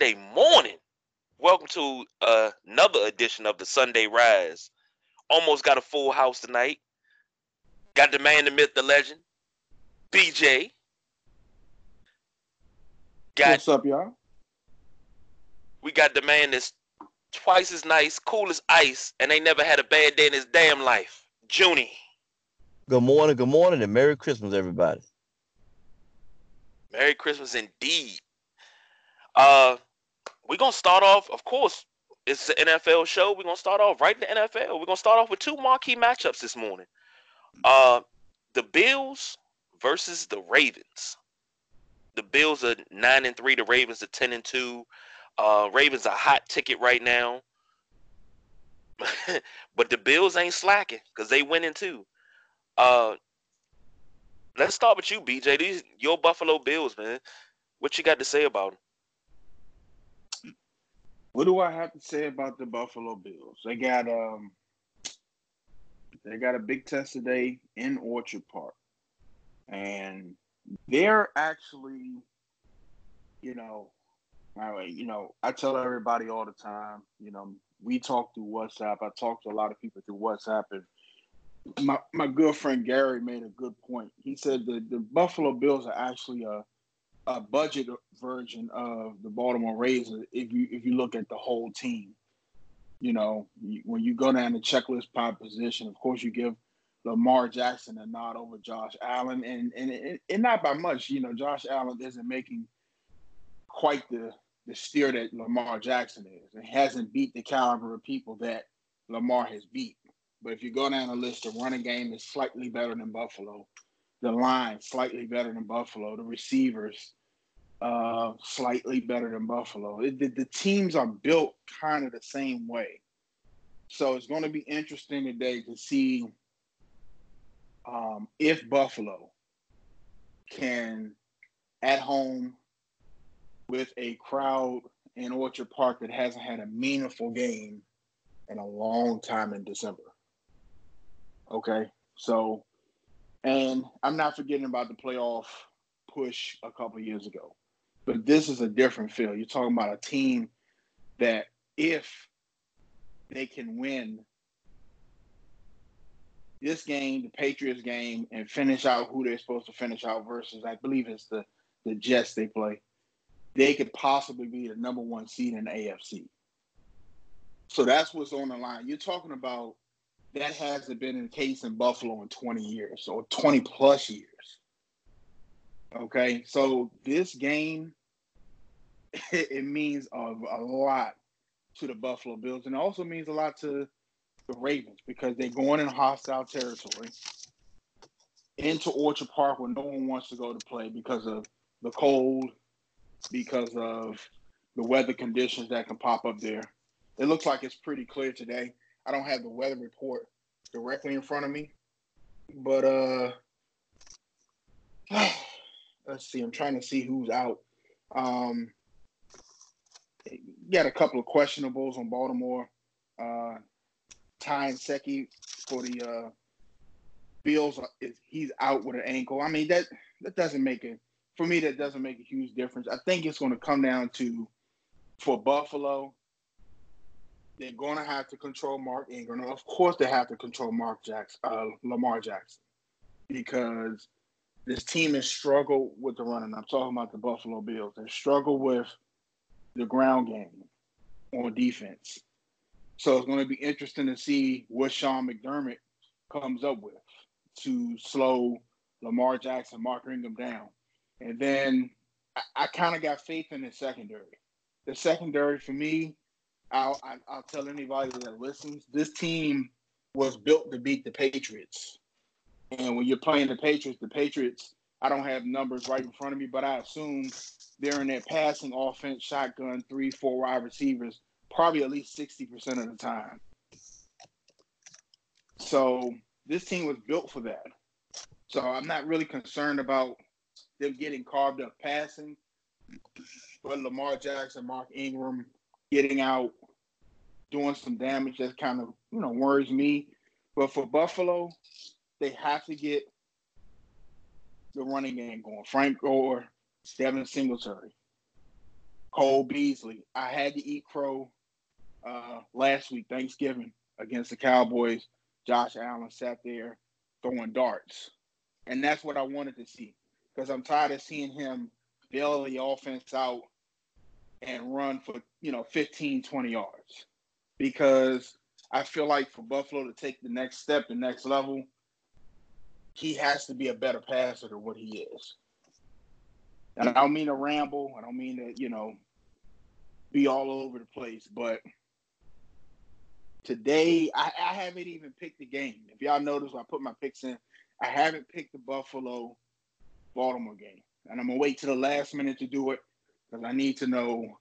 good Sunday morning. Welcome to uh, another edition of the Sunday Rise. Almost got a full house tonight. Got the man, the myth, the legend, BJ. Got, What's up, y'all? We got the man that's twice as nice, cool as ice, and ain't never had a bad day in his damn life. Junie. Good morning, good morning, and Merry Christmas, everybody. Merry Christmas indeed. Uh, we're gonna start off. Of course, it's an NFL show. We're gonna start off right in the NFL. We're gonna start off with two marquee matchups this morning. Uh, the Bills versus the Ravens. The Bills are nine and three. The Ravens are ten and two. Uh, Ravens are hot ticket right now. but the Bills ain't slacking because they winning too. Uh, let's start with you, BJ. These your Buffalo Bills, man. What you got to say about them? What do I have to say about the Buffalo Bills? They got um they got a big test today in Orchard Park. And they're actually, you know, I, you know, I tell everybody all the time, you know, we talk through WhatsApp. I talk to a lot of people through WhatsApp and my, my good friend Gary made a good point. He said that the Buffalo Bills are actually a a budget version of the Baltimore Ravens if you if you look at the whole team. You know, when you go down the checklist pop position, of course you give Lamar Jackson a nod over Josh Allen, and and, and not by much. You know, Josh Allen isn't making quite the the steer that Lamar Jackson is. It hasn't beat the caliber of people that Lamar has beat. But if you go down the list, the running game is slightly better than Buffalo. The line slightly better than Buffalo. The receivers uh, slightly better than Buffalo. It, the, the teams are built kind of the same way. So it's going to be interesting today to see um, if Buffalo can, at home, with a crowd in Orchard Park that hasn't had a meaningful game in a long time in December. Okay, so, and I'm not forgetting about the playoff push a couple years ago. But this is a different feel. You're talking about a team that if they can win this game, the Patriots game, and finish out who they're supposed to finish out versus I believe it's the the Jets they play, they could possibly be the number one seed in the AFC. So that's what's on the line. You're talking about that hasn't been the case in Buffalo in 20 years or 20 plus years. Okay, so this game it means a, a lot to the Buffalo Bills, and it also means a lot to the Ravens because they're going in hostile territory into Orchard Park where no one wants to go to play because of the cold, because of the weather conditions that can pop up there. It looks like it's pretty clear today. I don't have the weather report directly in front of me, but uh let's see. I'm trying to see who's out. Um, got a couple of questionables on Baltimore. Uh, Ty Nsekhe for the uh, Bills, uh, he's out with an ankle. I mean that that doesn't make it for me that doesn't make a huge difference. I think it's going to come down to for Buffalo. They're going to have to control Mark Ingram. Of course, they have to control Mark Jackson, uh, Lamar Jackson, because this team has struggled with the running. I'm talking about the Buffalo Bills. They struggle with the ground game on defense. So it's going to be interesting to see what Sean McDermott comes up with to slow Lamar Jackson, Mark Ingram down. And then I, I kind of got faith in the secondary. The secondary for me, I'll, I'll tell anybody that listens, this team was built to beat the Patriots. And when you're playing the Patriots, the Patriots, I don't have numbers right in front of me, but I assume they're in their passing offense, shotgun, three, four wide receivers, probably at least 60% of the time. So this team was built for that. So I'm not really concerned about them getting carved up passing, but Lamar Jackson, Mark Ingram getting out, doing some damage that kind of, you know, worries me. But for Buffalo, they have to get the running game going. Frank Gore, Devin Singletary. Cole Beasley. I had to eat crow uh, last week, Thanksgiving, against the Cowboys. Josh Allen sat there throwing darts. And that's what I wanted to see because I'm tired of seeing him bail the offense out and run for, you know, 15, 20 yards. Because I feel like for Buffalo to take the next step, the next level, he has to be a better passer than what he is. And I don't mean to ramble. I don't mean to, you know, be all over the place. But today, I, I haven't even picked the game. If y'all notice, I put my picks in. I haven't picked the Buffalo Baltimore game. And I'm going to wait to the last minute to do it because I need to know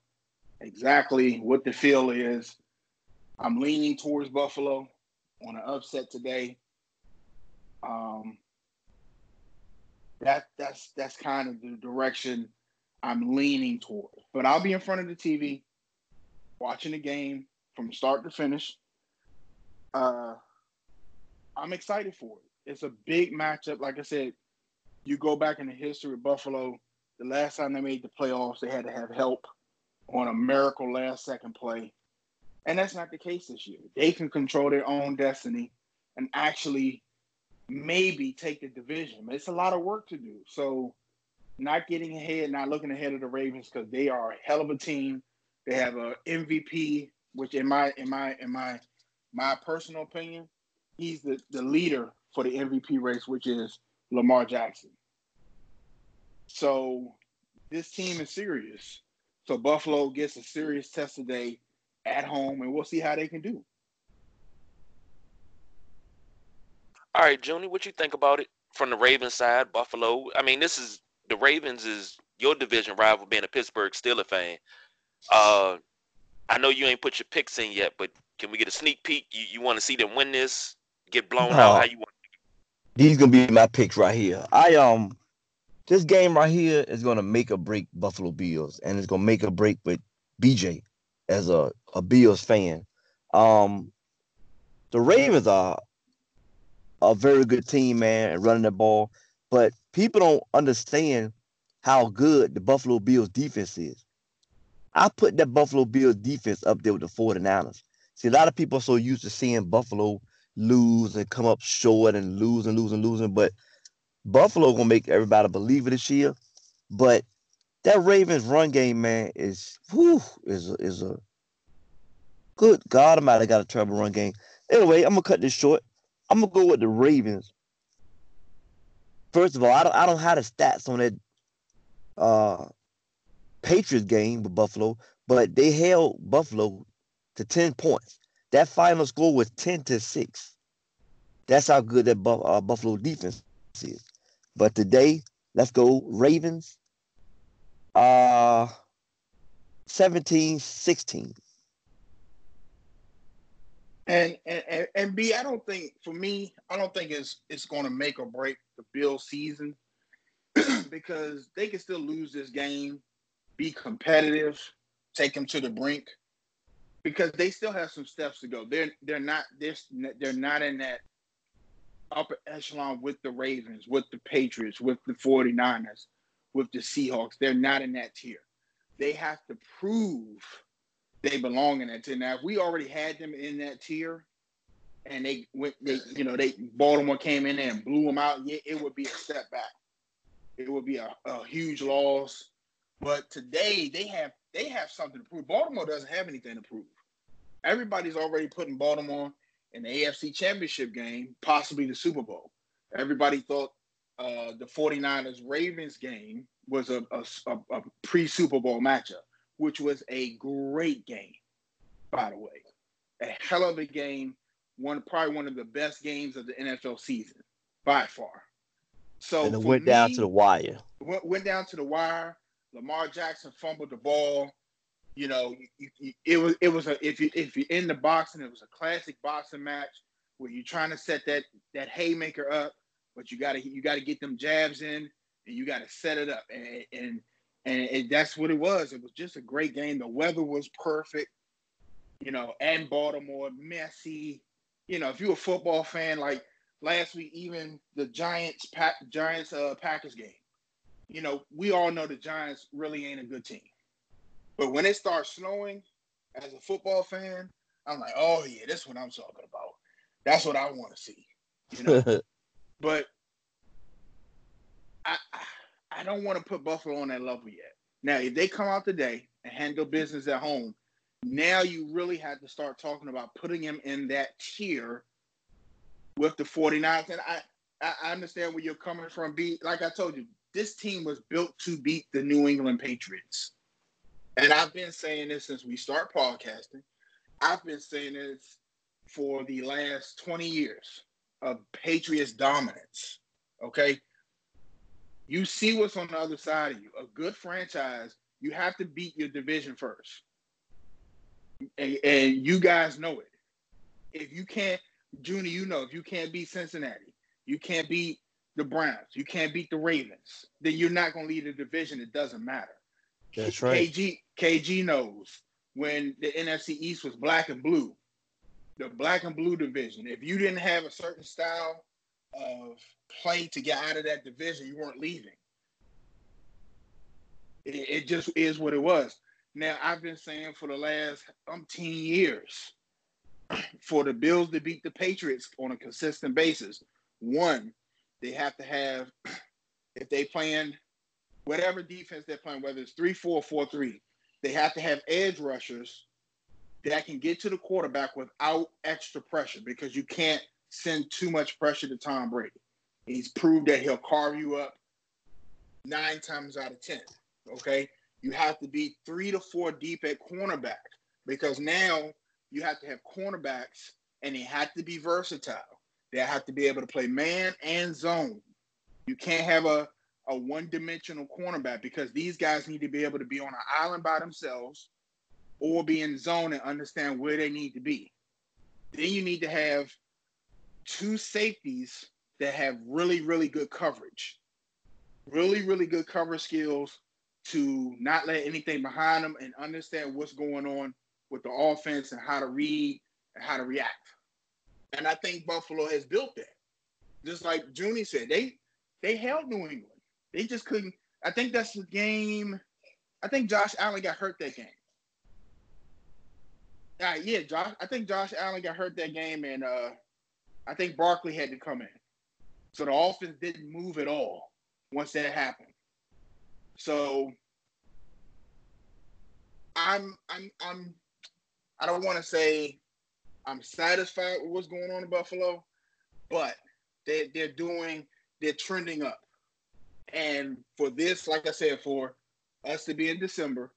exactly what the feel is. I'm leaning towards Buffalo on an upset today. Um, that that's that's kind of the direction I'm leaning toward. But I'll be in front of the TV watching the game from start to finish. Uh, I'm excited for it. It's a big matchup. Like I said, you go back in the history of Buffalo. The last time they made the playoffs, they had to have help on a miracle last second play. And that's not the case this year. They can control their own destiny and actually maybe take the division. But it's a lot of work to do. So not getting ahead, not looking ahead of the Ravens because they are a hell of a team. They have a MVP, which in my in my in my my personal opinion, he's the, the leader for the MVP race, which is Lamar Jackson. So this team is serious. So Buffalo gets a serious test today at home, and we'll see how they can do. All right, Junie, what you think about it from the Ravens side, Buffalo? I mean, this is the Ravens is your division rival, being a Pittsburgh Steelers fan. Uh, I know you ain't put your picks in yet, but can we get a sneak peek? You, you want to see them win this, get blown out? How you want? These gonna be my picks right here. I um, this game right here is gonna make or break Buffalo Bills, and it's gonna make or break with BJ as a a Bills fan. Um, the Ravens are a very good team, man, and running the ball. But people don't understand how good the Buffalo Bills defense is. I put that Buffalo Bills defense up there with the 49ers. See, a lot of people are so used to seeing Buffalo lose and come up short and lose and lose and losing, but Buffalo gonna make everybody believe it this year. But that Ravens run game, man, is whew, is a, is a good God I might have got a trouble run game. Anyway, I'm gonna cut this short. I'm gonna go with the Ravens. First of all, I don't I don't have the stats on that uh Patriots game with Buffalo, but they held Buffalo to 10 points. That final score was 10 to 6. That's how good that uh, Buffalo defense is. But today, let's go Ravens. Uh 17 16. And, and and B, I don't think for me, I don't think it's it's going to make or break the Bill season because they can still lose this game, be competitive, take them to the brink because they still have some steps to go. They're they're not this they're not in that upper echelon with the Ravens, with the Patriots, with the 49ers, with the Seahawks. They're not in that tier. They have to prove they belong in that tier. Now, if we already had them in that tier, and they went, they you know, they Baltimore came in there and blew them out, yeah, it would be a step back. It would be a, a huge loss. But today they have they have something to prove. Baltimore doesn't have anything to prove. Everybody's already putting Baltimore in the AFC Championship game, possibly the Super Bowl. Everybody thought uh, the 49ers Ravens game was a, a, a pre Super Bowl matchup which was a great game, by the way. A hell of a game. One probably one of the best games of the NFL season by far. So and it went me, down to the wire. Went, went down to the wire. Lamar Jackson fumbled the ball. You know, you, you, it was it was a if you if you're in the boxing, it was a classic boxing match where you're trying to set that that haymaker up, but you gotta you gotta get them jabs in and you gotta set it up. And, and and it, that's what it was. It was just a great game. The weather was perfect, you know, and Baltimore, messy. You know, if you're a football fan, like last week, even the Giants, Pack, Giants, uh, Packers game. You know, we all know the Giants really ain't a good team. But when it starts snowing, as a football fan, I'm like, oh yeah, that's what I'm talking about. That's what I want to see. You know. but I I don't want to put Buffalo on that level yet. Now, if they come out today and handle business at home, now you really have to start talking about putting him in that tier with the 49ers. And I, I understand where you're coming from. Be like I told you, this team was built to beat the New England Patriots. And I've been saying this since we start podcasting. I've been saying this for the last 20 years of Patriots dominance. Okay. You see what's on the other side of you. A good franchise, you have to beat your division first and, and you guys know it. If you can't, Junior, you know, if you can't beat Cincinnati, you can't beat the Browns, you can't beat the Ravens, then you're not going to lead a division. It doesn't matter. That's right. KG KG knows when the NFC East was black and blue, the black and blue division. If you didn't have a certain style of play to get out of that division, you weren't leaving. It, it just is what it was. Now, I've been saying for the last umpteen years for the Bills to beat the Patriots on a consistent basis, one, they have to have, if they playing whatever defense they're playing, whether it's 3 4 4 3, they have to have edge rushers that can get to the quarterback without extra pressure because you can't send too much pressure to Tom Brady. He's proved that he'll carve you up nine times out of 10. Okay you have to be three to four deep at cornerback because now you have to have cornerbacks and they have to be versatile. They have to be able to play man and zone. You can't have a, a one dimensional cornerback because these guys need to be able to be on an island by themselves or be in zone and understand where they need to be. Then you need to have two safeties that have really, really good coverage. Really, really good cover skills to not let anything behind them and understand what's going on with the offense and how to read and how to react. And I think Buffalo has built that. Just like Junie said, they they held New England. They just couldn't. I think that's the game. I think Josh Allen got hurt that game. Uh, yeah, Josh. I think Josh Allen got hurt that game, and uh, I think Barkley had to come in. So the offense didn't move at all once that happened. So I'm I'm I'm I don't want to say I'm satisfied with what's going on in Buffalo, but they they're doing they're trending up. And for this, like I said, for us to be in December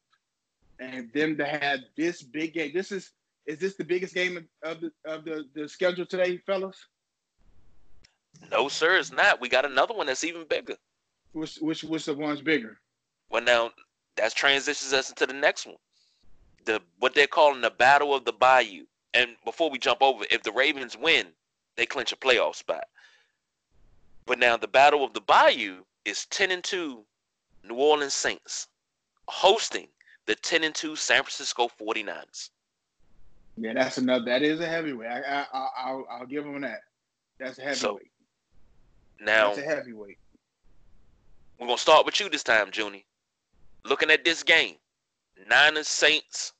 and them to have this big game, this is is this the biggest game of the of the, the schedule today, fellas? No, sir, it's not. We got another one that's even bigger. Which which which the one's bigger? Well, now that transitions us into the next one, the what they're calling the battle of the Bayou. And before we jump over, if the Ravens win, they clinch a playoff spot. But now the battle of the Bayou is ten and two New Orleans Saints hosting the ten and two San Francisco 49ers. Yeah, that's another. That is a heavyweight. I, I, will I'll give them that. That's a heavyweight. So, now that's a heavyweight. We're gonna start with you this time, Junie looking at this game, Niners Saints.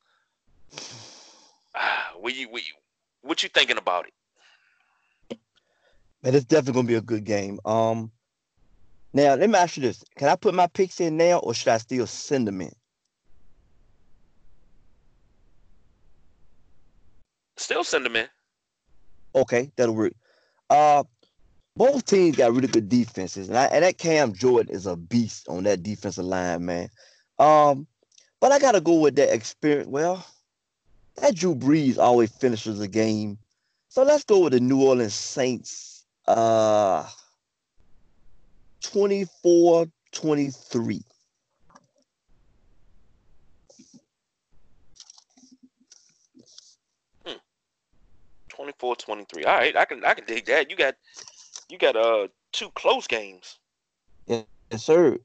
Ah, what you, what you thinking about it? Man, it's definitely gonna be a good game. Um, now let me ask you this: Can I put my picks in now, or should I still send them in? Still send them in. Okay, that'll work. Uh, both teams got really good defenses, and, I, and that Cam Jordan is a beast on that defensive line, man. Um, but I gotta go with that experience. Well, that Drew Brees always finishes a game. So let's go with the New Orleans Saints. Uh 24 23. Hmm. 24 23. All right, I can I can dig that. You got you got uh two close games. Yes, sir.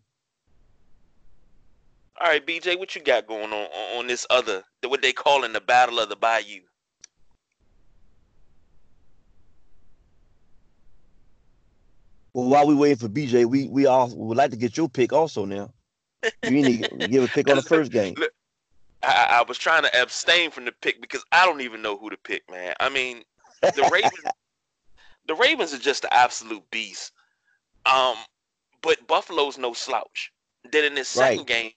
All right, BJ, what you got going on on this other what they calling the Battle of the Bayou? Well, while we waiting for BJ, we we all would like to get your pick also now. You need to give a pick on the first game. I, I was trying to abstain from the pick because I don't even know who to pick, man. I mean, the Ravens, the Ravens are just the absolute beast. Um, but Buffalo's no slouch. Then in this second right. game,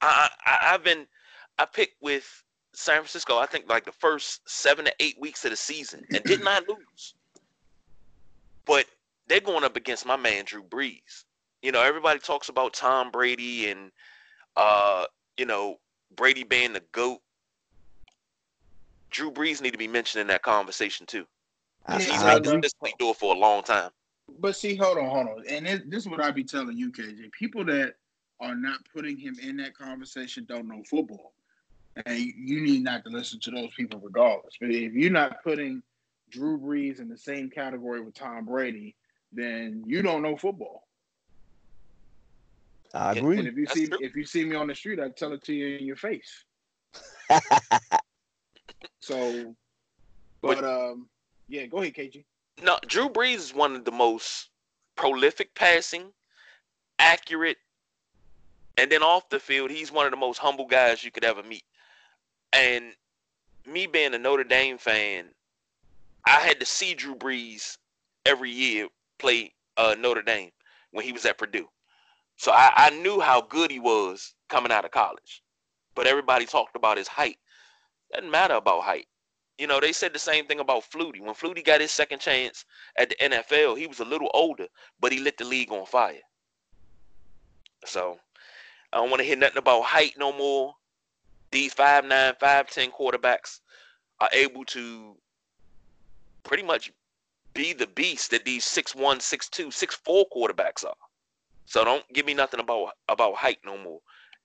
I, I I've been I picked with San Francisco. I think like the first seven to eight weeks of the season and did not lose. But they're going up against my man Drew Brees. You know, everybody talks about Tom Brady and uh, you know, Brady being the GOAT. Drew Brees need to be mentioned in that conversation too. He's been consistently do it for a long time. But see, hold on, hold on. And it, this is what I be telling you, KJ. People that are not putting him in that conversation don't know football. And you need not to listen to those people regardless. But if you're not putting Drew Brees in the same category with Tom Brady, then you don't know football. I agree. And if you That's see true. if you see me on the street, I tell it to you in your face. so, but um, yeah, go ahead, KG. No, Drew Brees is one of the most prolific passing, accurate, and then off the field, he's one of the most humble guys you could ever meet. And me being a Notre Dame fan, I had to see Drew Brees every year play uh, Notre Dame when he was at Purdue. So I, I knew how good he was coming out of college. But everybody talked about his height. Doesn't matter about height. You know, they said the same thing about Flutie. When Flutie got his second chance at the NFL, he was a little older, but he lit the league on fire. So I don't want to hear nothing about height no more. These five nine, five ten quarterbacks are able to pretty much be the beast that these six one, six two, six four quarterbacks are. So don't give me nothing about about height no more.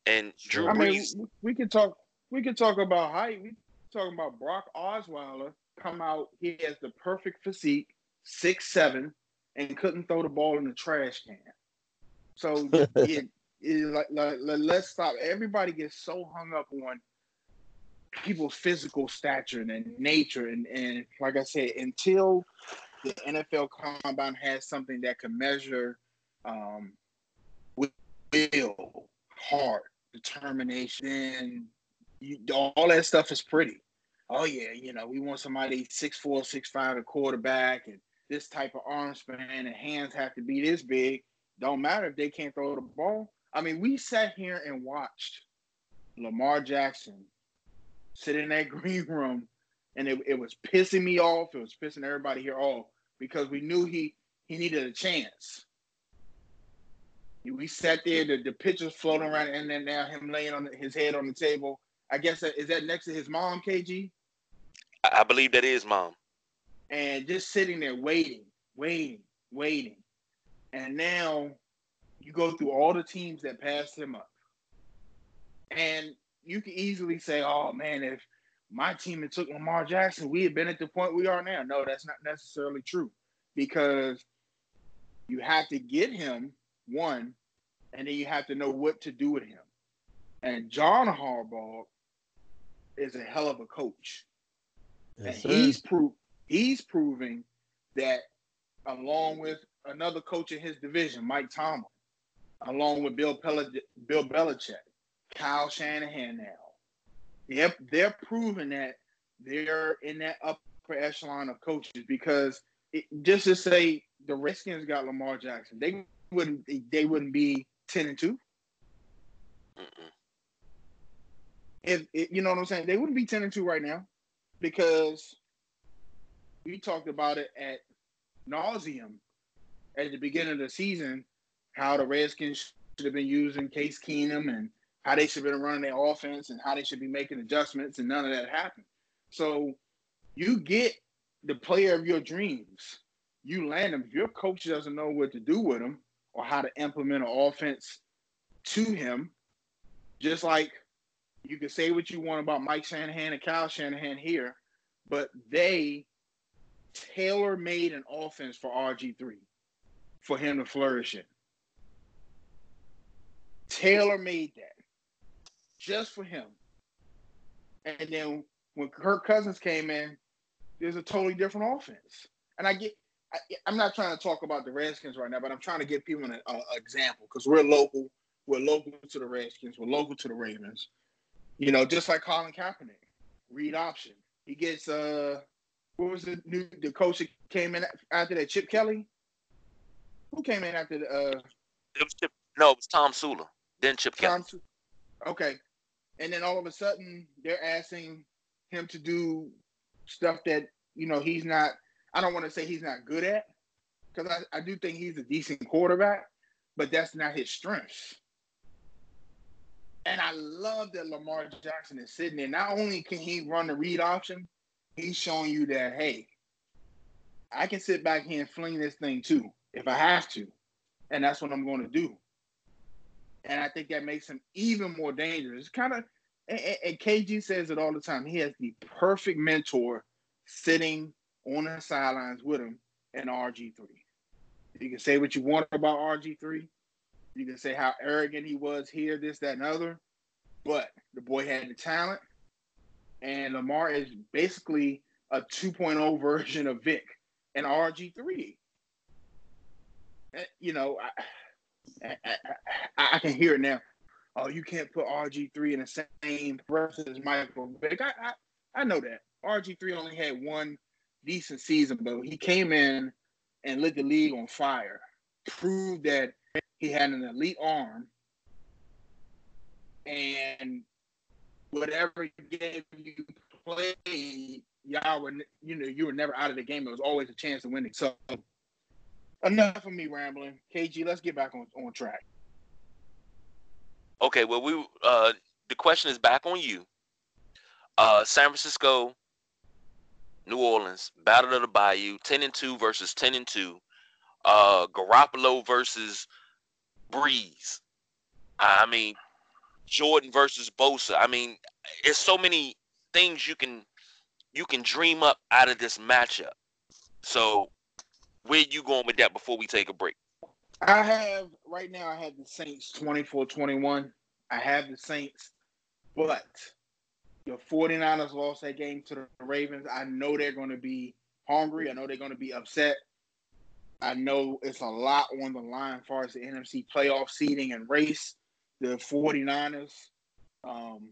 And Drew I Brees. Mean, we can talk. We can talk about height. We talking about Brock Osweiler come out. He has the perfect physique, six seven, and couldn't throw the ball in the trash can. So it, it, like, like, let's stop. Everybody gets so hung up on people's physical stature and nature, and and like I said, until the NFL Combine has something that can measure um, will, heart, determination, you, all that stuff is pretty. Oh yeah, you know, we want somebody six four, six five, a quarterback, and this type of arm span and hands have to be this big. Don't matter if they can't throw the ball. I mean, we sat here and watched Lamar Jackson sit in that green room, and it, it was pissing me off. It was pissing everybody here off because we knew he he needed a chance. We sat there, the, the pictures floating around, and then now him laying on his head on the table. I guess uh, is that next to his mom, KG? I believe that is mom. And just sitting there waiting, waiting, waiting. And now you go through all the teams that passed him up. And you can easily say, oh man, if my team had took Lamar Jackson, we had been at the point we are now. No, that's not necessarily true because you have to get him one, and then you have to know what to do with him. And John Harbaugh is a hell of a coach. Yes, and he's pro- he's proving that along with another coach in his division, Mike Tomlin, along with Bill Pel- Bill Belichick, Kyle Shanahan now. Yep, they're proving that they're in that upper echelon of coaches because it, just to say the Redskins got Lamar Jackson, they wouldn't they wouldn't be ten and 2 If, you know what I'm saying, they wouldn't be ten and two right now because we talked about it at nauseum at the beginning of the season how the Redskins should have been using Case Keenum and how they should have been running their offense and how they should be making adjustments, and none of that happened. So you get the player of your dreams, you land him. Your coach doesn't know what to do with him, or how to implement an offense to him. Just like you can say what you want about Mike Shanahan and Kyle Shanahan here, but they tailor made an offense for RG3 for him to flourish in. Taylor made that just for him. And then when Kirk Cousins came in, there's a totally different offense. And I get I, am not trying to talk about the Redskins right now, but I'm trying to give people an a, example because we're local. We're local to the Redskins. We're local to the Ravens. You know, just like Colin Kaepernick, read option. He gets uh, what was the new the coach that came in after that? Chip Kelly. Who came in after the? Uh, it was Chip. No, it was Tomsula. Then Chip Kelly. Tom, okay, and then all of a sudden they're asking him to do stuff that you know he's not. I don't want to say he's not good at because I, I do think he's a decent quarterback, but that's not his strength. And I love that Lamar Jackson is sitting there. Not only can he run the read option, he's showing you that hey, I can sit back here and fling this thing too if I have to, and that's what I'm going to do. And I think that makes him even more dangerous. Kind of, and, and KG says it all the time. He has the perfect mentor sitting on the sidelines with him in RG3. You can say what you want about RG3. You can say how arrogant he was here, this, that, and other. But the boy had the talent. And Lamar is basically a 2.0 version of Vick and RG3. Eh, you know, I, I, I, I, can hear it now. Oh, you can't put RG3 in the same breath as Michael Vick. I, I, I know that. RG3 only had one decent season, but he came in and lit the league on fire. Proved that he had an elite arm, and whatever game you played, y'all were you know you were never out of the game. It was always a chance of winning. So enough of me rambling. KG, let's get back on on track. Okay, well we uh the question is back on you. Uh San Francisco New Orleans, Battle of the Bayou, 10 and 2 versus 10 and 2. Uh, Garoppolo versus Brees. I mean, Jordan versus Bosa. I mean, it's so many things you can you can dream up out of this matchup. So, where you going with that before we take a break? I have right now. I have the Saints 24-21. I have the Saints, but your 49ers lost that game to the Ravens. I know they're going to be hungry. I know they're going to be upset. I know it's a lot on the line as far as the NFC playoff seeding and race. The 49ers um,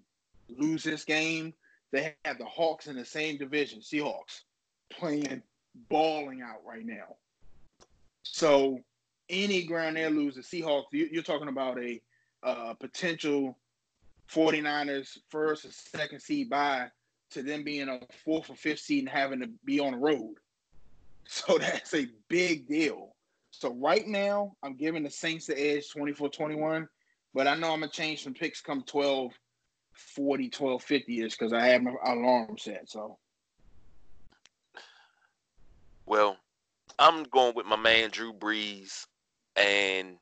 lose this game. They have the Hawks in the same division, Seahawks, playing balling out right now. So any ground they lose, the Seahawks, you're talking about a uh, potential 49ers first or second seed by to them being a fourth or fifth seed and having to be on the road. So that's a big deal. So right now, I'm giving the Saints the edge 24 21, but I know I'm going to change some picks come 12 40, 12 50 ish because I have my alarm set. So, well, I'm going with my man Drew Brees, and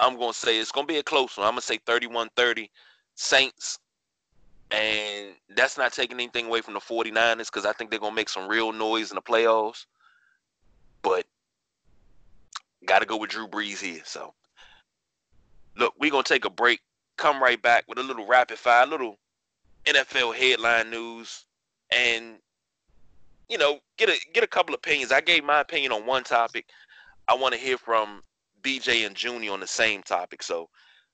I'm going to say it's going to be a close one. I'm going to say 31 30 Saints. And that's not taking anything away from the 49ers because I think they're going to make some real noise in the playoffs. But got to go with Drew Brees here. So, look, we're going to take a break, come right back with a little rapid fire, little NFL headline news, and, you know, get a, get a couple opinions. I gave my opinion on one topic. I want to hear from BJ and Junie on the same topic. So,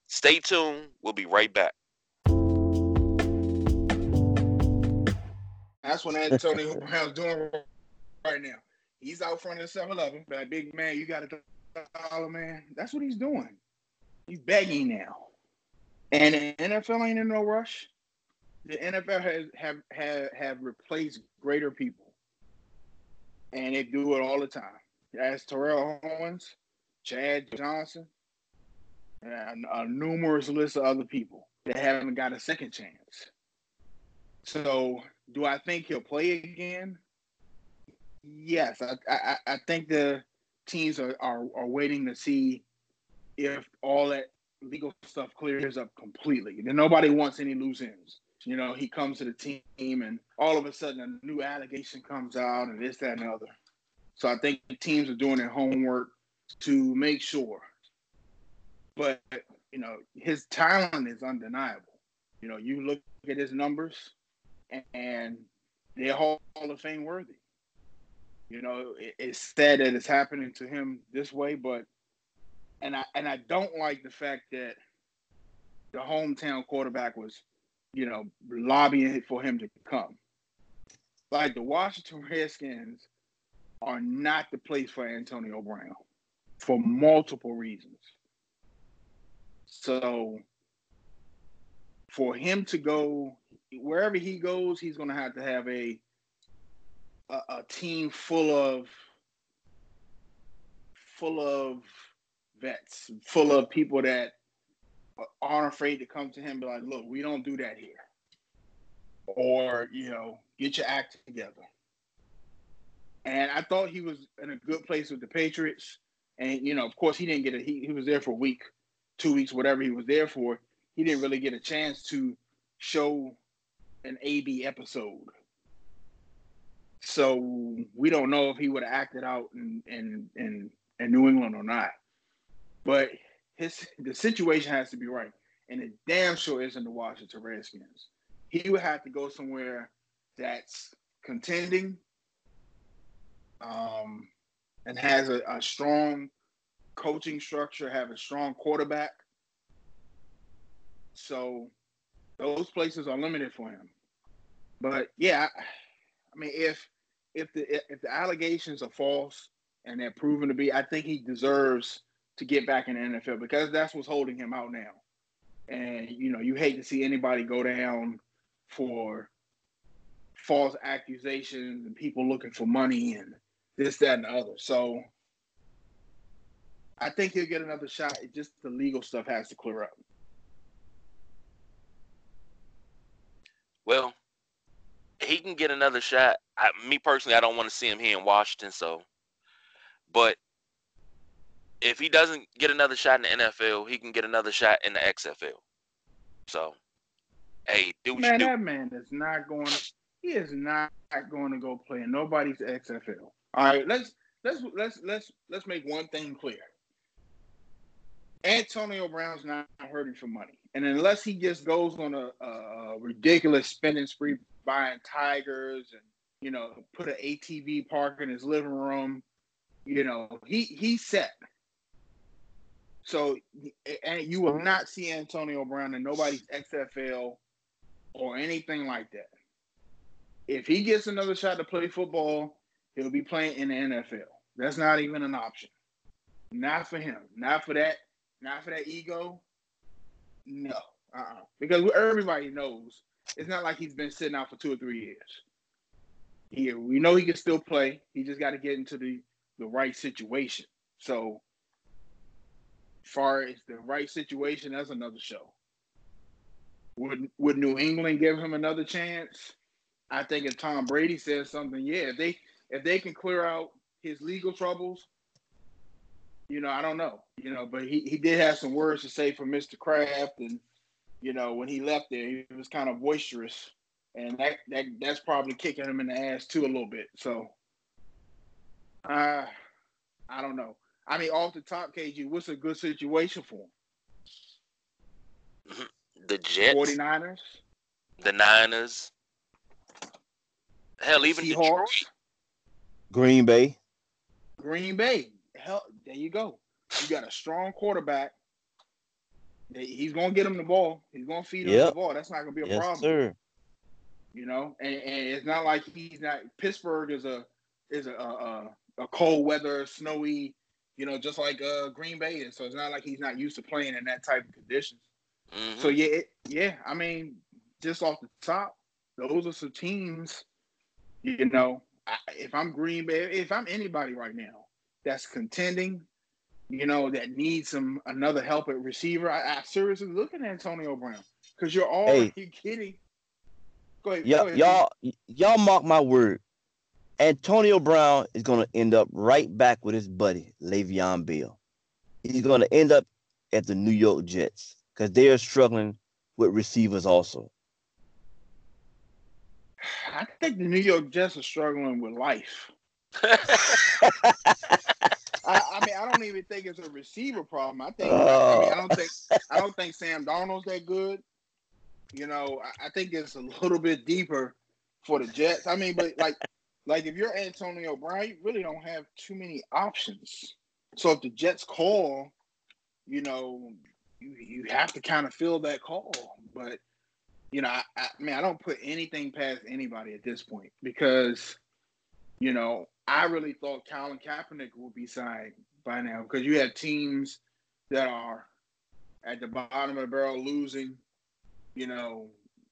stay tuned. We'll be right back. That's what Antonio Brown's doing right now. He's out front of the 7-Eleven. That big man, you got a dollar, man. That's what he's doing. He's begging now. And the NFL ain't in no rush. The NFL has have have, have replaced greater people. And they do it all the time. As Terrell Owens, Chad Johnson, and a numerous list of other people that haven't got a second chance. So do I think he'll play again? Yes, I I, I think the teams are, are, are waiting to see if all that legal stuff clears up completely. Nobody wants any loose ends. You know, he comes to the team and all of a sudden a new allegation comes out and this, that, and the other. So I think teams are doing their homework to make sure. But, you know, his talent is undeniable. You know, you look at his numbers, and they're Hall of Fame worthy. You know, it, it's sad that it's happening to him this way, but and I and I don't like the fact that the hometown quarterback was you know, lobbying for him to come. Like the Washington Redskins are not the place for Antonio Brown for multiple reasons. So for him to go wherever he goes, he's going to have to have a, a a team full of full of vets, full of people that aren't afraid to come to him and be like, look, we don't do that here. Or, you know, get your act together. And I thought he was in a good place with the Patriots. And, you know, of course, he didn't get it. He, he was there for a week, two weeks, whatever he was there for. He didn't really get a chance to show an AB episode. So we don't know if he would have acted out in, in, in, in New England or not. But his the situation has to be right. And it damn sure isn't the Washington Redskins. He would have to go somewhere that's contending um, and has a, a strong coaching structure, have a strong quarterback. So those places are limited for him. But yeah, I, mean, if if the if the allegations are false and they're proven to be, I think he deserves to get back in the NFL because that's what's holding him out now. And you know, you hate to see anybody go down for false accusations and people looking for money and this, that, and the other. So I think he'll get another shot. It just the legal stuff has to clear up. Well, he can get another shot. I, me personally, I don't want to see him here in Washington. So, but if he doesn't get another shot in the NFL, he can get another shot in the XFL. So, hey, do man, you do. that man is not going. He is not going to go play in nobody's XFL. All right, let's let's let's let's let's make one thing clear. Antonio Brown's not hurting for money, and unless he just goes on a, a ridiculous spending spree, buying tigers and you know put an ATV park in his living room, you know he he's set. So, and you will not see Antonio Brown in nobody's XFL or anything like that. If he gets another shot to play football, he'll be playing in the NFL. That's not even an option. Not for him. Not for that. Not for that ego. No. Uh-uh. Because everybody knows it's not like he's been sitting out for two or three years. Here, we know he can still play. He just got to get into the the right situation. So far as the right situation, that's another show. Would would New England give him another chance? I think if Tom Brady says something, yeah, if they if they can clear out his legal troubles, you know, I don't know, you know, but he, he did have some words to say for Mr. Kraft, and you know, when he left there, he was kind of boisterous, and that that that's probably kicking him in the ass too a little bit. So, uh, I don't know. I mean, off the top, KG, what's a good situation for him? The Jets, 49ers, the Niners, hell, even Seahawks, Detroit, Green Bay, Green Bay. Hell, there you go. You got a strong quarterback. He's gonna get him the ball. He's gonna feed him Yep. the ball. That's not gonna be a yes, problem. sir. You know, and, and it's not like he's not. Pittsburgh is a is a a, a cold weather, snowy. You know, just like uh, Green Bay is. So it's not like he's not used to playing in that type of conditions. Mhm. So yeah, it, yeah. I mean, just off the top, those are some teams. You know, I, if I'm Green Bay, if I'm anybody right now that's contending, you know, that needs some another help at receiver, I, I seriously look at Antonio Brown because you're already getting. Go ahead, go Y'all, ahead, y'all, y'all mark my word. Antonio Brown is going to end up right back with his buddy Le'Veon Bell. He's going to end up at the New York Jets because they are struggling with receivers also. I think the New York Jets are struggling with life. I, I mean, I don't even think it's a receiver problem. I think I, mean, I don't think I don't think Sam Darnold's that good. You know, I, I think it's a little bit deeper for the Jets. I mean, but like like if you're Antonio Brown, you really don't have too many options. So if the Jets call, you know, you you have to kind of fill that call. But you know, I, I mean, I don't put anything past anybody at this point because, you know, I really thought Colin Kaepernick would be signed by now because you have teams that are at the bottom of the barrel losing. You know,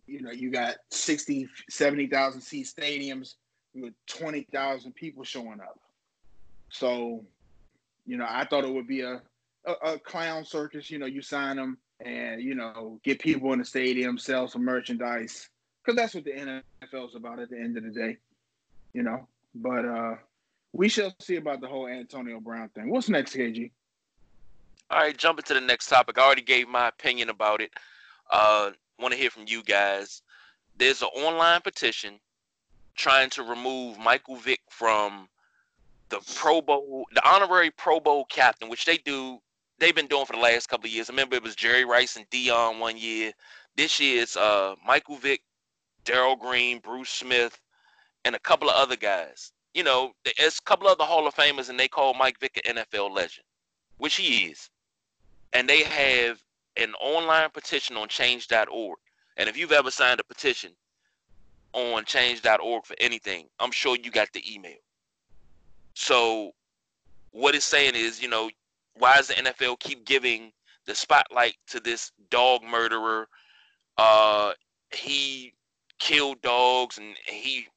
you know, you got 60, 70,000 seat stadiums with 20,000 people showing up. So, you know, I thought it would be a, a, a clown circus. You know, you sign them and, you know, get people in the stadium, sell some merchandise. Because that's what the NFL is about at the end of the day, you know. But uh we shall see about the whole Antonio Brown thing. What's next, KG? All right, jumping to the next topic. I already gave my opinion about it. Uh, want to hear from you guys. There's an online petition trying to remove Michael Vick from the Pro Bowl, the honorary Pro Bowl captain, which they do. They've been doing for the last couple of years. I remember it was Jerry Rice and Deion one year. This year it's uh, Michael Vick, Darrell Green, Bruce Smith, and a couple of other guys. You know, there's a couple of the Hall of Famers, and they call Mike Vick an NFL legend, which he is. And they have an online petition on change.org. And if you've ever signed a petition on change.org for anything, I'm sure you got the email. So what it's saying is, you know, why does the NFL keep giving the spotlight to this dog murderer? Uh, he killed dogs and he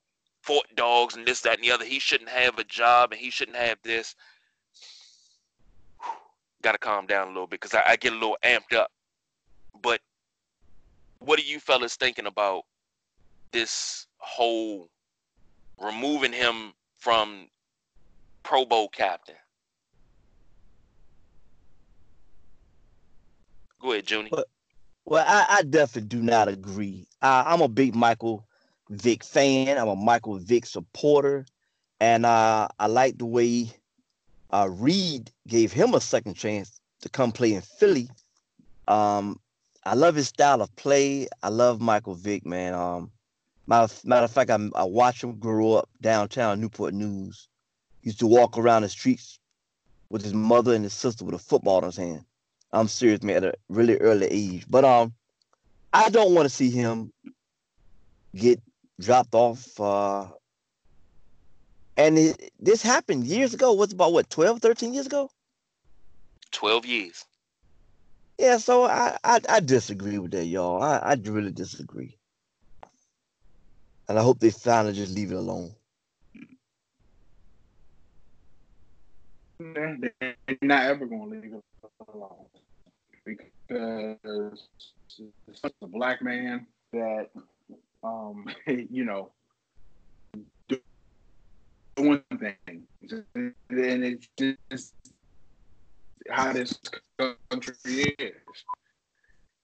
fought dogs and this, that, and the other. He shouldn't have a job and he shouldn't have this. Got to calm down a little bit because I, I get a little amped up. But what are you fellas thinking about this whole removing him from Pro Bowl captain? Go ahead, Junie. Well, well I, I, definitely do not agree. I, I'm a big Michael Vick fan. I'm a Michael Vick supporter, and uh, I like the way uh, Reid gave him a second chance to come play in Philly. Um, I love his style of play. I love Michael Vick, man. Um, matter, matter of fact, I, I watched him grow up downtown Newport News. He used to walk around the streets with his mother and his sister with a football in his hand. I'm serious, man, at a really early age. But um, I don't want to see him get dropped off. Uh, and it, this happened years ago. What's about what 12, 13 years ago? 12 years. Yeah, so I, I, I disagree with that, y'all. I, I really disagree. And I hope they finally just leave it alone. They're not ever going to leave it alone because it's a black man that, um, you know, doing things, and it's just how this country is.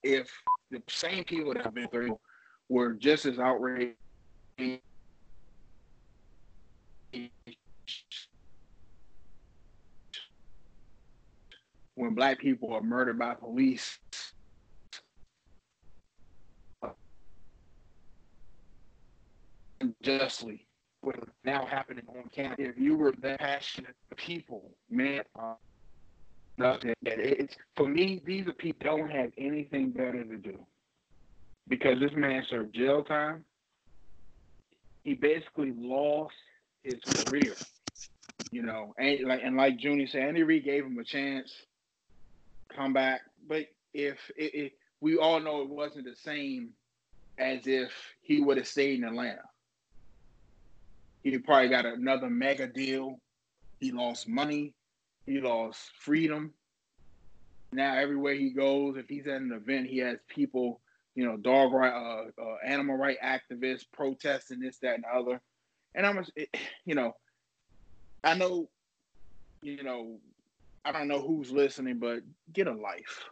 If the same people that have been through were just as outraged when black people are murdered by police unjustly what is now happening on campus. If you were that passionate people, man, uh, nothing. It's for me. These are people don't have anything better to do because this man served jail time. He basically lost his career, you know, and like and like Junie said, Andy Reid gave him a chance, come back. But if it, it, we all know it wasn't the same as if he would have stayed in Atlanta. He probably got another mega deal. He lost money. He lost freedom. Now everywhere he goes, if he's at an event, he has people, you know, dog right, uh, uh, animal right activists protesting this, that, and the other. And I'm, you know, I know, you know, I don't know who's listening, but get a life.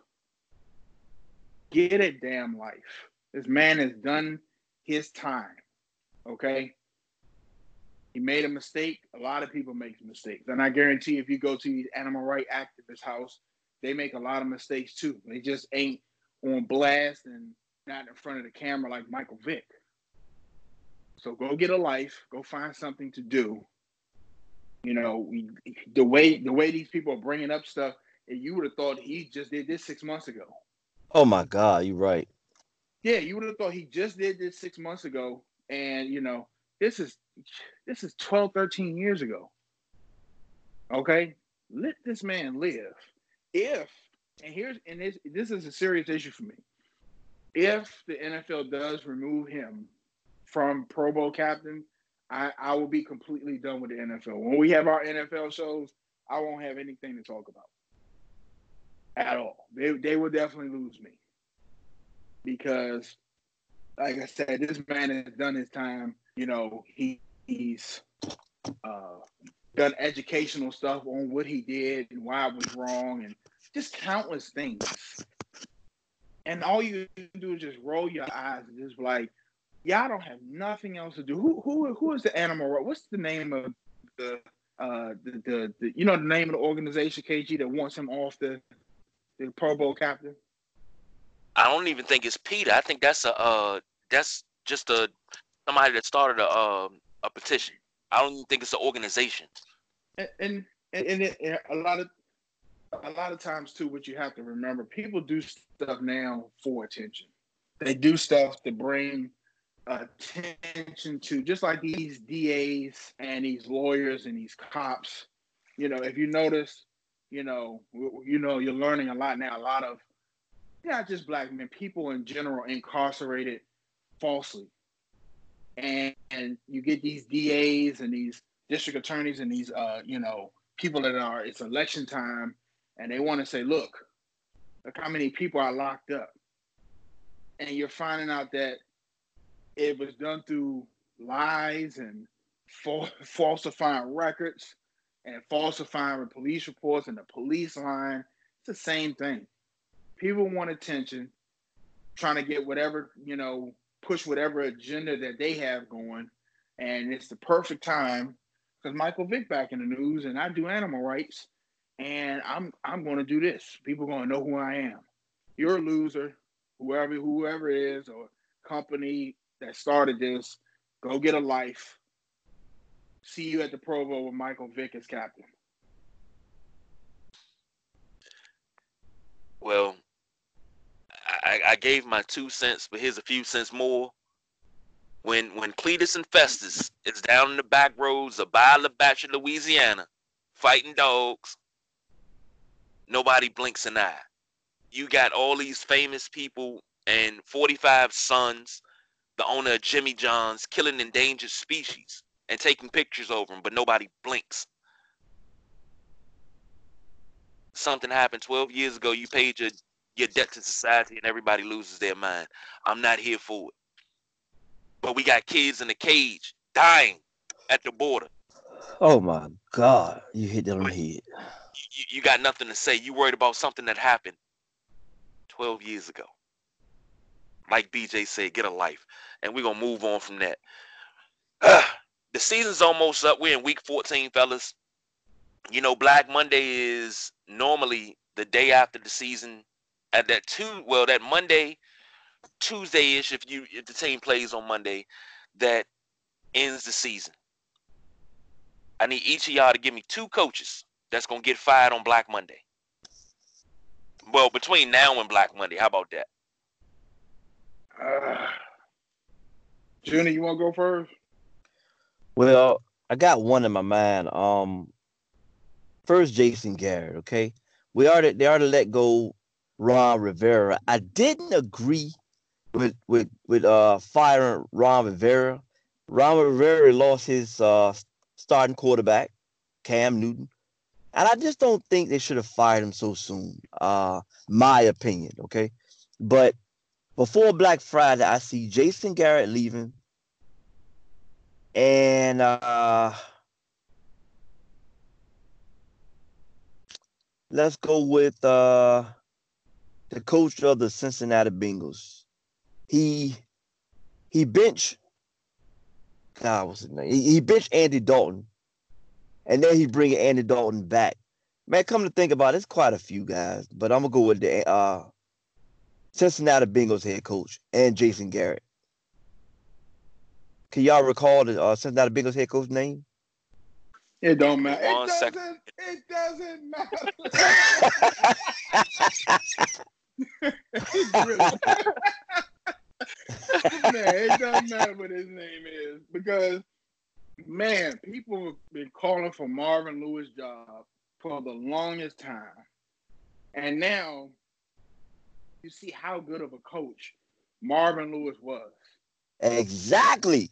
Get a damn life. This man has done his time. Okay. He made a mistake. A lot of people make mistakes. And I guarantee if you go to these animal rights activist house, they make a lot of mistakes too. They just ain't on blast and not in front of the camera like Michael Vick. So go get a life, go find something to do. You know, we, the way the way these people are bringing up stuff, and you would have thought he just did this six months ago. Oh my God, you're right. yeah, you would have thought he just did this six months ago, and you know, this is this is 12, 13 years ago. Okay, let this man live. If and here's and this this is a serious issue for me. If the NFL does remove him from Pro Bowl captain, I, I will be completely done with the NFL. When we have our NFL shows, I won't have anything to talk about at all. They they will definitely lose me because, like I said, this man has done his time. You know, he he's uh, done educational stuff on what he did and why it was wrong, and just countless things. And all you do is just roll your eyes and just like, y'all don't have nothing else to do. Who who who is the animal? What's the name of the uh the, the, the you know the name of the organization KG that wants him off the the Pro Bowl captain? I don't even think it's PETA. I think that's a uh that's just a somebody that started a um a petition. I don't even think it's an organization. And and, and, it, and a lot of a lot of times too, what you have to remember, people do stuff now for attention. They do stuff to bring attention to just like these DAs and these lawyers and these cops. You know, if you notice, you know, you know, you're learning a lot now. A lot of not just black men, people in general incarcerated falsely, and, and you get these DAs and these district attorneys and these, uh, you know, people that are. It's election time, and they want to say, look, look how many people are locked up, and you're finding out that it was done through lies and falsifying records and falsifying police reports and the police line. It's the same thing. People want attention, trying to get whatever, you know, push whatever agenda that they have going. And it's the perfect time because Michael Vick back in the news and I do animal rights and I'm I'm gonna do this. People are gonna know who I am. You're a loser, whoever whoever it is, or company, that started this. Go get a life. See you at the Pro Bowl with Michael Vick as captain. Well, I, I gave my two cents, but here's a few cents more. When when Cletus and Festus is down in the back roads of Bayou Bachelor, Louisiana, fighting dogs, nobody blinks an eye. You got all these famous people and 45 sons the owner of Jimmy John's killing endangered species and taking pictures over them, but nobody blinks. Something happened 12 years ago. You paid your, your debt to society and everybody loses their mind. I'm not here for it. But we got kids in the cage dying at the border. Oh my God. You hit that on the head. You, you got nothing to say. You worried about something that happened 12 years ago like BJ said, get a life. And we're gonna move on from that. Uh, the season's almost up. We're in week 14, fellas. You know, Black Monday is normally the day after the season. At that two, well, that Monday, Tuesday-ish, if you if the team plays on Monday, that ends the season. I need each of y'all to give me two coaches that's gonna get fired on Black Monday. Well, between now and Black Monday, how about that? Uh, Junior, you want to go first? Well, I got one in my mind. Um, first Jason Garrett. Okay, we already they already let go Ron Rivera. I didn't agree with with with uh firing Ron Rivera. Ron Rivera lost his uh starting quarterback, Cam Newton. And I just don't think they should have fired him so soon. Uh my opinion, okay? But before Black Friday, I see Jason Garrett leaving. And uh let's go with uh the coach of the Cincinnati Bengals. He he bench God, what's his name? He, he benched Andy Dalton, and then he bring Andy Dalton back. Man, come to think about it, it's quite a few guys, but I'm gonna go with the uh Cincinnati Bengals head coach and Jason Garrett. Can y'all recall the uh, Cincinnati Bengals head coach name? It don't matter. It doesn't, it doesn't matter. it doesn't matter what his name is because man, people have been calling for Marvin Lewis' job for the longest time. And now you see how good of a coach Marvin Lewis was. Exactly.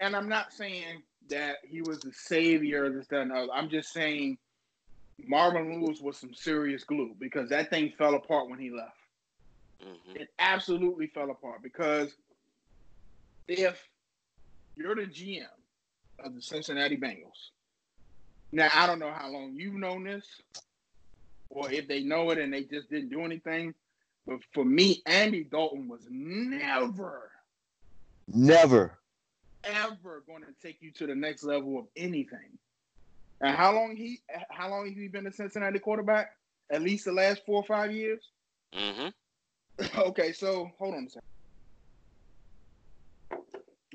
And I'm not saying that he was the savior of this, that, and other. I'm just saying Marvin Lewis was some serious glue because that thing fell apart when he left. Mm-hmm. It absolutely fell apart because if you're the GM of the Cincinnati Bengals, now I don't know how long you've known this, or if they know it and they just didn't do anything. But for me, Andy Dalton was never, never, ever going to take you to the next level of anything. And how long he how long has he been a Cincinnati quarterback? At least the last four or five years. Mm-hmm. okay, so hold on a second.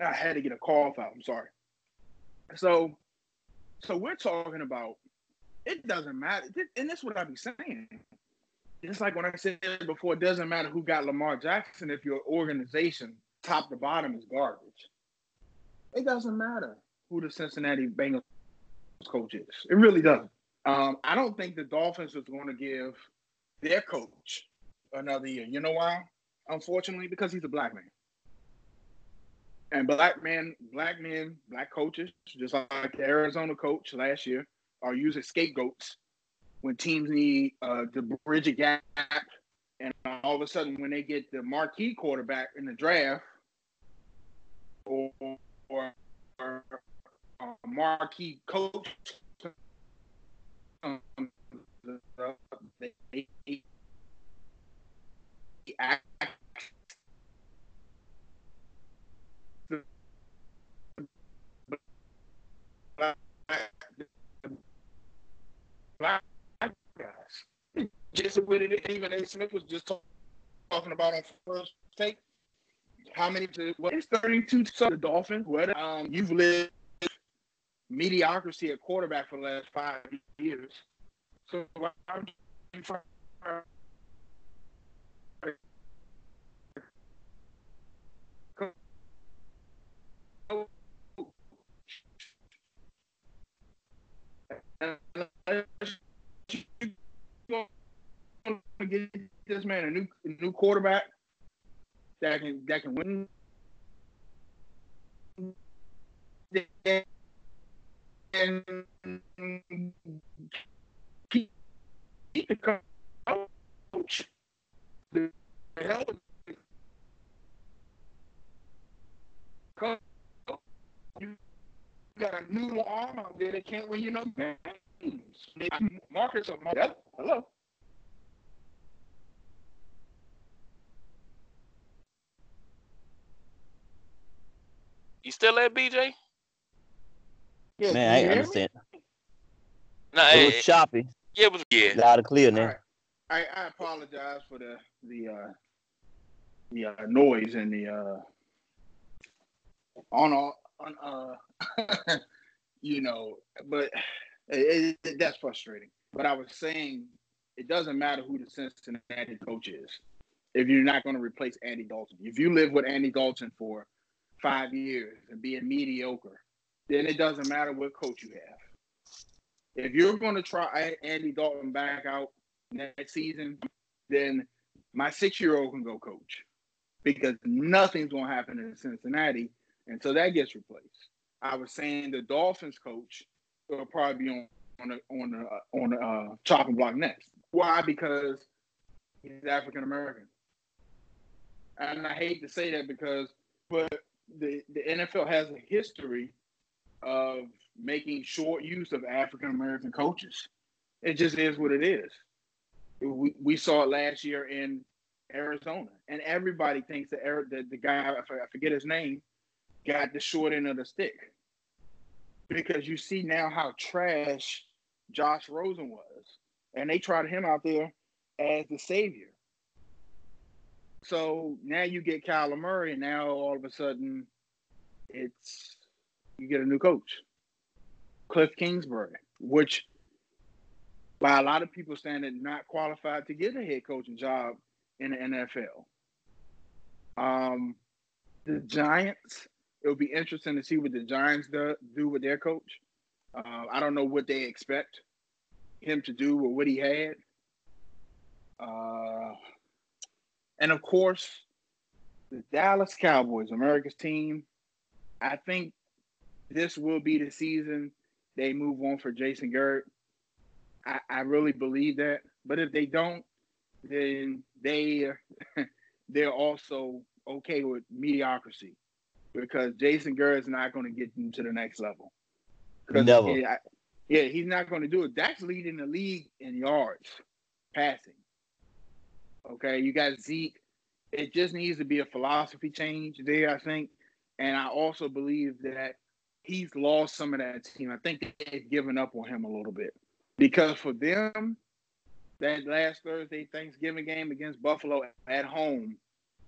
I had to get a call out. I'm sorry. So, so we're talking about. It doesn't matter, and that's what I be saying. It's like when I said before, it doesn't matter who got Lamar Jackson if your organization, top to bottom, is garbage. It doesn't matter who the Cincinnati Bengals coach is. It really doesn't. Um, I don't think the Dolphins is going to give their coach another year. You know why? Unfortunately, because he's a black man. And black men, black men, black coaches, just like the Arizona coach last year, are using scapegoats when teams need uh, to bridge a gap. And all of a sudden, when they get the marquee quarterback in the draft, or, or marquee coach, um, they act black guys. Just with it, Stephen A. Smith was just talk, talking about on first take. How many? To, what is thirty-two? So the Dolphins. What? Um, you've lived mediocrity at quarterback for the last five years. So I'm get this man a new a new quarterback that can that can win. And keep, the coach. The hell you got a new arm out there that can't win you no games. Marcus, hello. You still there, BJ? Yeah, Man, I understand. No, it, was choppy. Yeah, it was yeah. Loud and clear now. Right. I, I apologize for the the uh the uh, noise and the uh on all on uh you know, but it, it, that's frustrating. But I was saying it doesn't matter who the Cincinnati coach is if you're not going to replace Andy Dalton. If you live with Andy Dalton for five years and being mediocre, then it doesn't matter what coach you have. If you're going to try Andy Dalton back out next season, then my six year old can go coach because nothing's going to happen in Cincinnati until that gets replaced. I was saying the Dolphins coach will probably be on on a, on a, on a uh, chopping block next. Why? Because he's African American, and I hate to say that because, but the, the NFL has a history of making short use of African American coaches. It just is what it is. We, we saw it last year in Arizona, and everybody thinks that the, the guy I forget his name got the short end of the stick because you see now how trash Josh Rosen was, and they tried him out there as the savior. So now you get Kyler Murray, and now all of a sudden, it's you get a new coach, Cliff Kingsbury, which by a lot of people that not qualified to get a head coaching job in the NFL. Um, the Giants. It'll be interesting to see what the Giants do, do with their coach. Uh, I don't know what they expect him to do or what he had. Uh, and of course, the Dallas Cowboys, America's team. I think this will be the season they move on for Jason Garrett. I, I really believe that. But if they don't, then they they're also okay with mediocrity because Jason Garrett is not going to get them to the next level. Never. Yeah, yeah, he's not going to do it. That's leading the league in yards passing. Okay, you got Zeke. It just needs to be a philosophy change there, I think. And I also believe that he's lost some of that team. I think they've given up on him a little bit because for them, that last Thursday Thanksgiving game against Buffalo at home,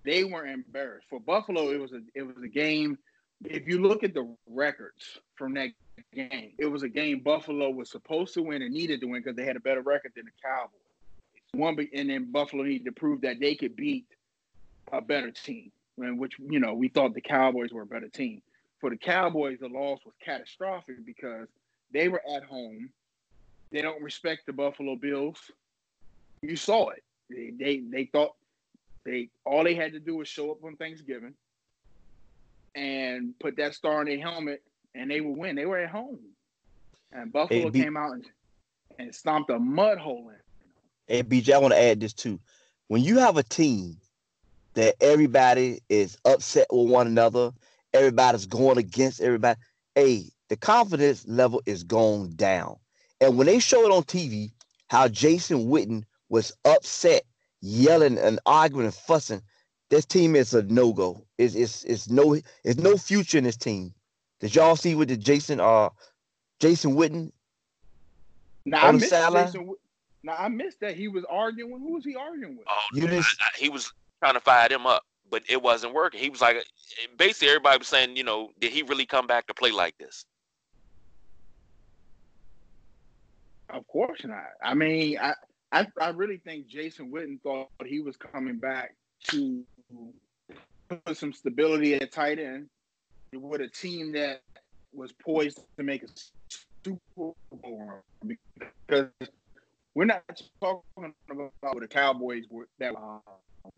they were embarrassed. For Buffalo, it was a it was a game. If you look at the records from that game, it was a game Buffalo was supposed to win and needed to win because they had a better record than the Cowboys. One, and then Buffalo needed to prove that they could beat a better team, which you know we thought the Cowboys were a better team. For the Cowboys, the loss was catastrophic because they were at home. They don't respect the Buffalo Bills. You saw it. They they, they thought they all they had to do was show up on Thanksgiving and put that star in their helmet, and they would win. They were at home, and Buffalo came out and, and stomped a mud hole in. Hey, BJ, I want to add this too. When you have a team that everybody is upset with one another, everybody's going against everybody, hey, the confidence level is going down. And when they show it on TV, how Jason Witten was upset, yelling and arguing and fussing, this team is a no go. It's, it's it's no it's no future in this team. Did y'all see what the Jason uh Jason Witten? Now I missed Jason. Now I missed that he was arguing. Who was he arguing with? Oh, you just, I, I, he was trying to fire him up, but it wasn't working. He was like, basically everybody was saying, you know, did he really come back to play like this? Of course not. I mean, I I, I really think Jason Witten thought he was coming back to put some stability at tight end with a team that was poised to make a Super Bowl because we're not talking about the Cowboys that uh,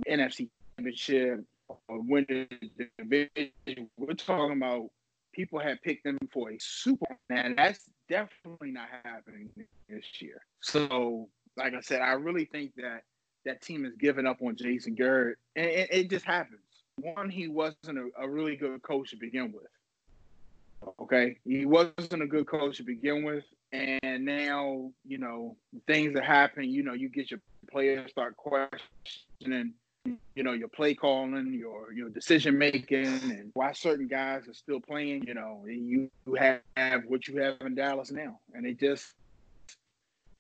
NFC Championship or win the division. We're talking about people had picked them for a Super and that's definitely not happening this year. So like I said, I really think that that team has given up on Jason Garrett, and it, it just happens. One, he wasn't a, a, really good coach to begin with. Okay, he wasn't a good coach to begin with, and now you know things that happen. You know, you get your players start questioning, you know, your play calling, your your decision making, and why certain guys are still playing. You know, you have, what you have in Dallas now, and they just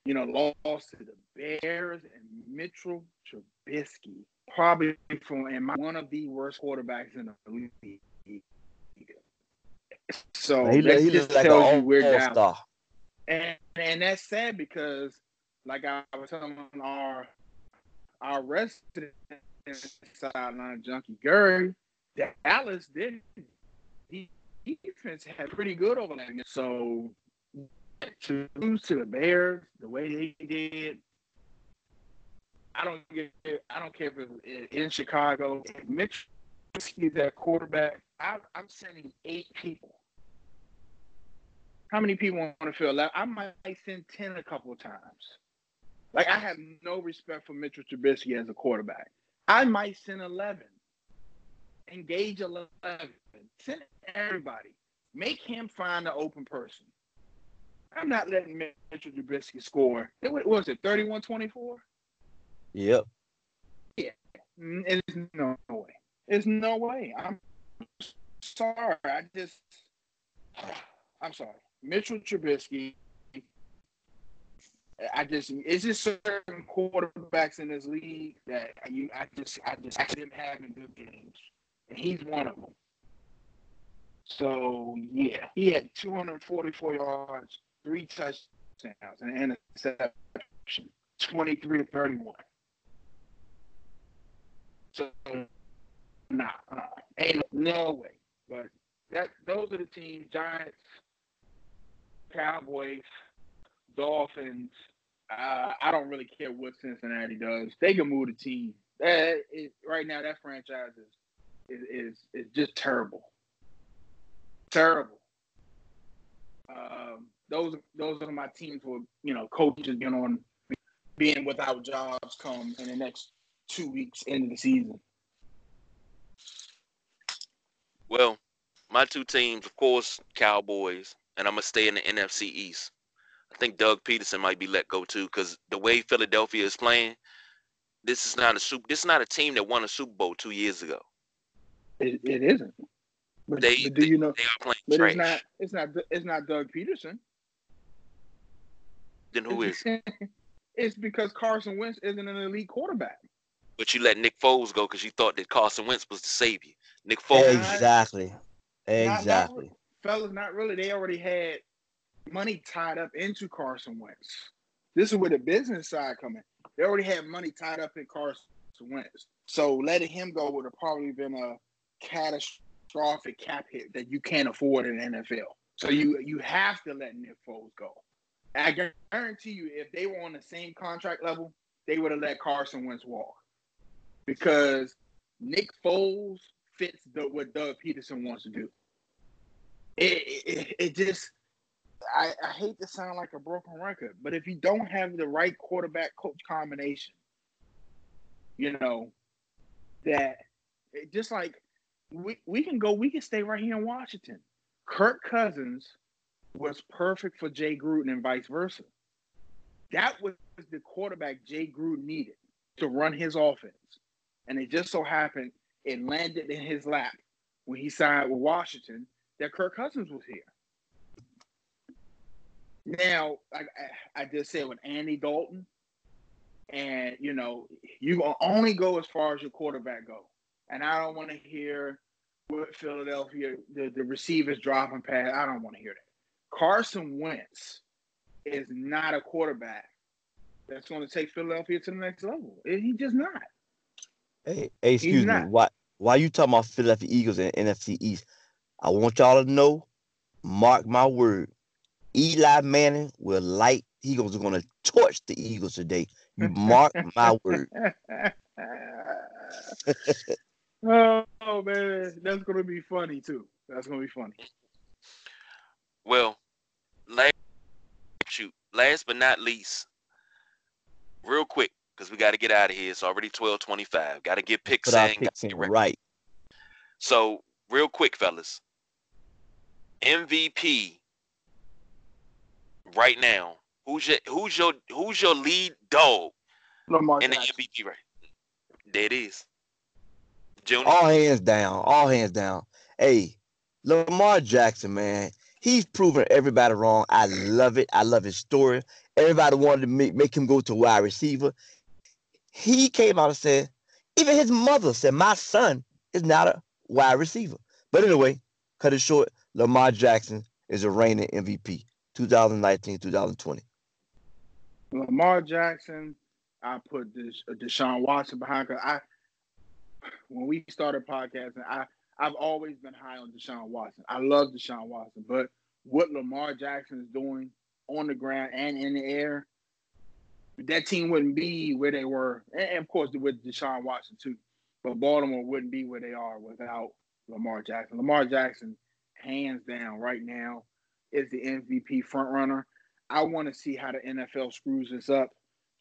you know, lost to the Bears and Mitchell Trubisky, probably from and one of the worst quarterbacks in the league. So he, that he just tells like you we're down. Star. And and that's sad because, like I was telling our our resident sideline junkie Gary, Dallas did defense had pretty good over that. So to lose to the Bears the way they did, I don't get. I don't care if it's in Chicago. If Mitch is that quarterback, I, I'm sending eight people. How many people want to feel that? I might send ten a couple of times. Like I have no respect for Mitchell Trubisky as a quarterback. I might send eleven. Engage eleven. Send everybody. Make him find an open person. I'm not letting Mitchell Trubisky score. It was it 31-24? Yep. Yeah. Mm, There's no way. There's no way. I'm sorry. I just I'm sorry. Mitchell Trubisky. I just it's just certain quarterbacks in this league that you I just I just I him having good games. And he's one of them. So yeah, he had 244 yards, three touchdowns and an interception, 23 to 31. So nah, uh, ain't no way. But that those are the teams: Giants, Cowboys, Dolphins. Uh, I don't really care what Cincinnati does. They can move the team. Uh, it, right now, that franchise is, is is is just terrible, terrible. Um, those those are my teams where you know coaches being on being without jobs come in the next two weeks into the season. Well, my two teams, of course, Cowboys, and I'm gonna stay in the NFC East. I think Doug Pederson might be let go too, because the way Philadelphia is playing, this is not a super. This is not a team that won a Super Bowl two years ago. It, it isn't. But, They, but do you know? they are playing But trash. it's not. It's not. It's not Doug Pederson. then who is? It's because Carson Wentz isn't an elite quarterback. But you let Nick Foles go because you thought that Carson Wentz was the savior. Nick Foles. Exactly. Not- Exactly. not- fellas, not really. They already had money tied up into Carson Wentz. This is where the business side come in. They already had money tied up in Carson Wentz. So letting him go would have probably been a catastrophic cap hit that you can't afford in the NFL. So you you have to let Nick Foles go. I guarantee you, if they were on the same contract level, they would have let Carson Wentz walk because Nick Foles fits the, what Doug Pederson wants to do. It, it, it just, I, I hate to sound like a broken record, but if you don't have the right quarterback coach combination, you know, that just like we, we can go, we can stay right here in Washington. Kirk Cousins was perfect for Jay Gruden and vice versa. That was the quarterback Jay Gruden needed to run his offense. And it just so happened it landed in his lap when he signed with Washington that Kirk Cousins was here. Now, I, I, just said with Andy Dalton, and you know, you only go as far as your quarterback go. And I don't want to hear what Philadelphia, the, the receivers dropping pass. I don't want to hear that. Carson Wentz is not a quarterback that's going to take Philadelphia to the next level. He's just not. Hey, hey, excuse me. Why why you talking about Philadelphia Eagles and NFC East? I want y'all to know, mark my word, Eli Manning will light. He goes going to torch the Eagles today. You mark my word. oh man, that's gonna be funny too. That's gonna be funny. Well, last shoot, last but not least, real quick, because we got to get out of here. It's already twelve twenty-five. Got to get picks Put in. picks in right. So, real quick, fellas, MVP right now. Who's your who's your who's your lead dog Lamar in the MVP right? There it is. Junior. All hands down. All hands down. Hey, Lamar Jackson, man. He's proven everybody wrong. I love it. I love his story. Everybody wanted to make, make him go to wide receiver. He came out and said, even his mother said, my son is not a wide receiver. But anyway, cut it short. Lamar Jackson is a reigning MVP 2019 2020. Lamar Jackson. I put this uh, Deshaun Watson behind because I when we started podcasting, I I've always been high on Deshaun Watson. I love Deshaun Watson, but what Lamar Jackson is doing on the ground and in the air, that team wouldn't be where they were, and of course with Deshaun Watson too. But Baltimore wouldn't be where they are without Lamar Jackson. Lamar Jackson, hands down, right now, is the MVP frontrunner. I want to see how the NFL screws this up,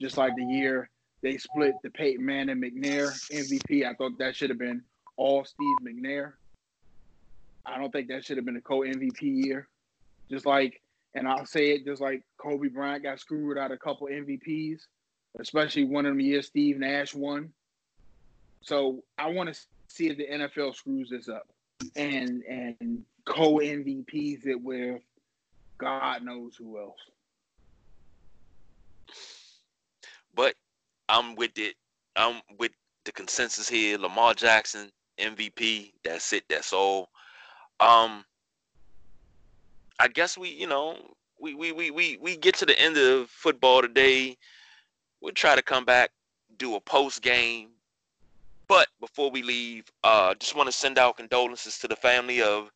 just like the year they split the Peyton Manning McNair MVP. I thought that should have been all Steve McNair. I don't think that should have been a co MVP year. Just like, and I'll say it, just like Kobe Bryant got screwed out a couple MVPs, especially one of them years Steve Nash won. So I want to see if the NFL screws this up and and co MVPs it with God knows who else. But I'm with it. I'm with the consensus here. Lamar Jackson, MVP. That's it. That's all. Um, I guess we, you know, we we we we we get to the end of football today. We'll try to come back, do a post game but before we leave, uh, just want to send out condolences to the family of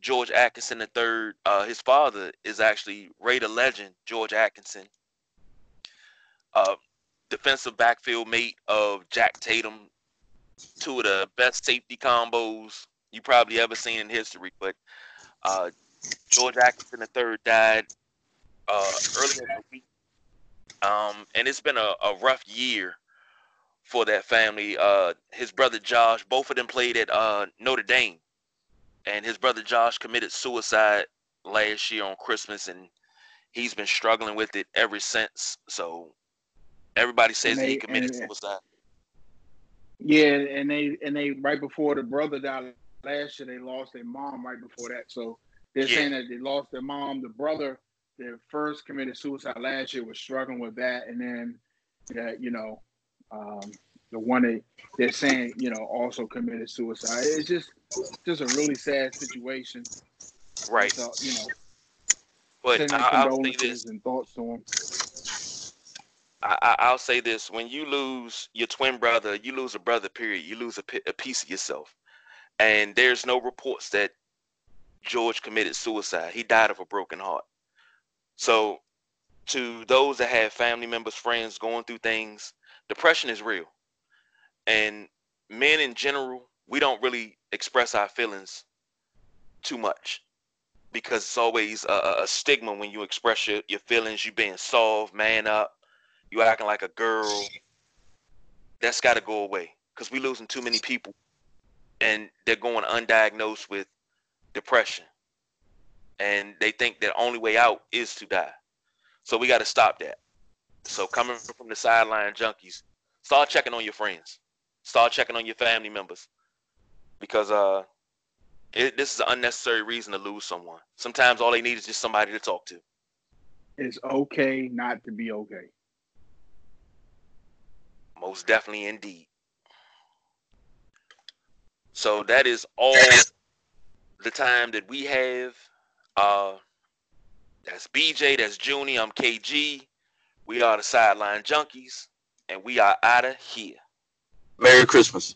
George Atkinson III. Uh, his father is actually Raider legend George Atkinson, uh, defensive backfield mate of Jack Tatum, two of the best safety combos you probably ever seen in history. But uh, George Atkinson III died uh, earlier in the week, um, and it's been a, a, rough year for that family. Uh, his brother Josh, both of them played at uh, Notre Dame, and his brother Josh committed suicide last year on Christmas, and he's been struggling with it ever since. So everybody says they, he committed and, suicide. Yeah, and they and they right before the brother died last year, they lost their mom right before that. So they're yeah. saying that they lost their mom. The brother that first committed suicide last year was struggling with that, and then that you know um, the one that they're saying you know also committed suicide. It's just just a really sad situation. Right. So, you know. But I, will say this. And thoughts to him. I, will say this: when you lose your twin brother, you lose a brother. Period. You lose a, a piece of yourself, and there's no reports that George committed suicide. He died of a broken heart. So, to those that have family members, friends going through things, depression is real. And men in general, we don't really express our feelings too much because it's always a, a stigma when you express your, your feelings. You being soft, man up, you acting like a girl. That's got to go away because we're losing too many people, and they're going undiagnosed with depression, and they think the only way out is to die. So we got to stop that. So coming from the sideline junkies, start checking on your friends, start checking on your family members, because uh, it, this is an unnecessary reason to lose someone. Sometimes all they need is just somebody to talk to. It's okay not to be okay. Most definitely, indeed. So that is all the time that we have. Uh, that's BJ, that's Junie, I'm KG. We are the Sideline Junkies, and we are out of here. Merry Christmas.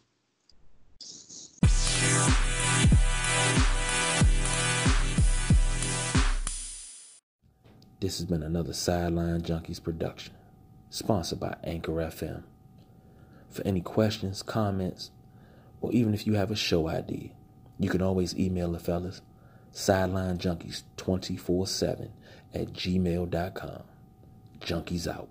This has been another Sideline Junkies production, sponsored by Anchor FM. For any questions, comments, or even if you have a show idea, you can always email the fellas sidelinejunkies247 at gmail.com. Junkies out.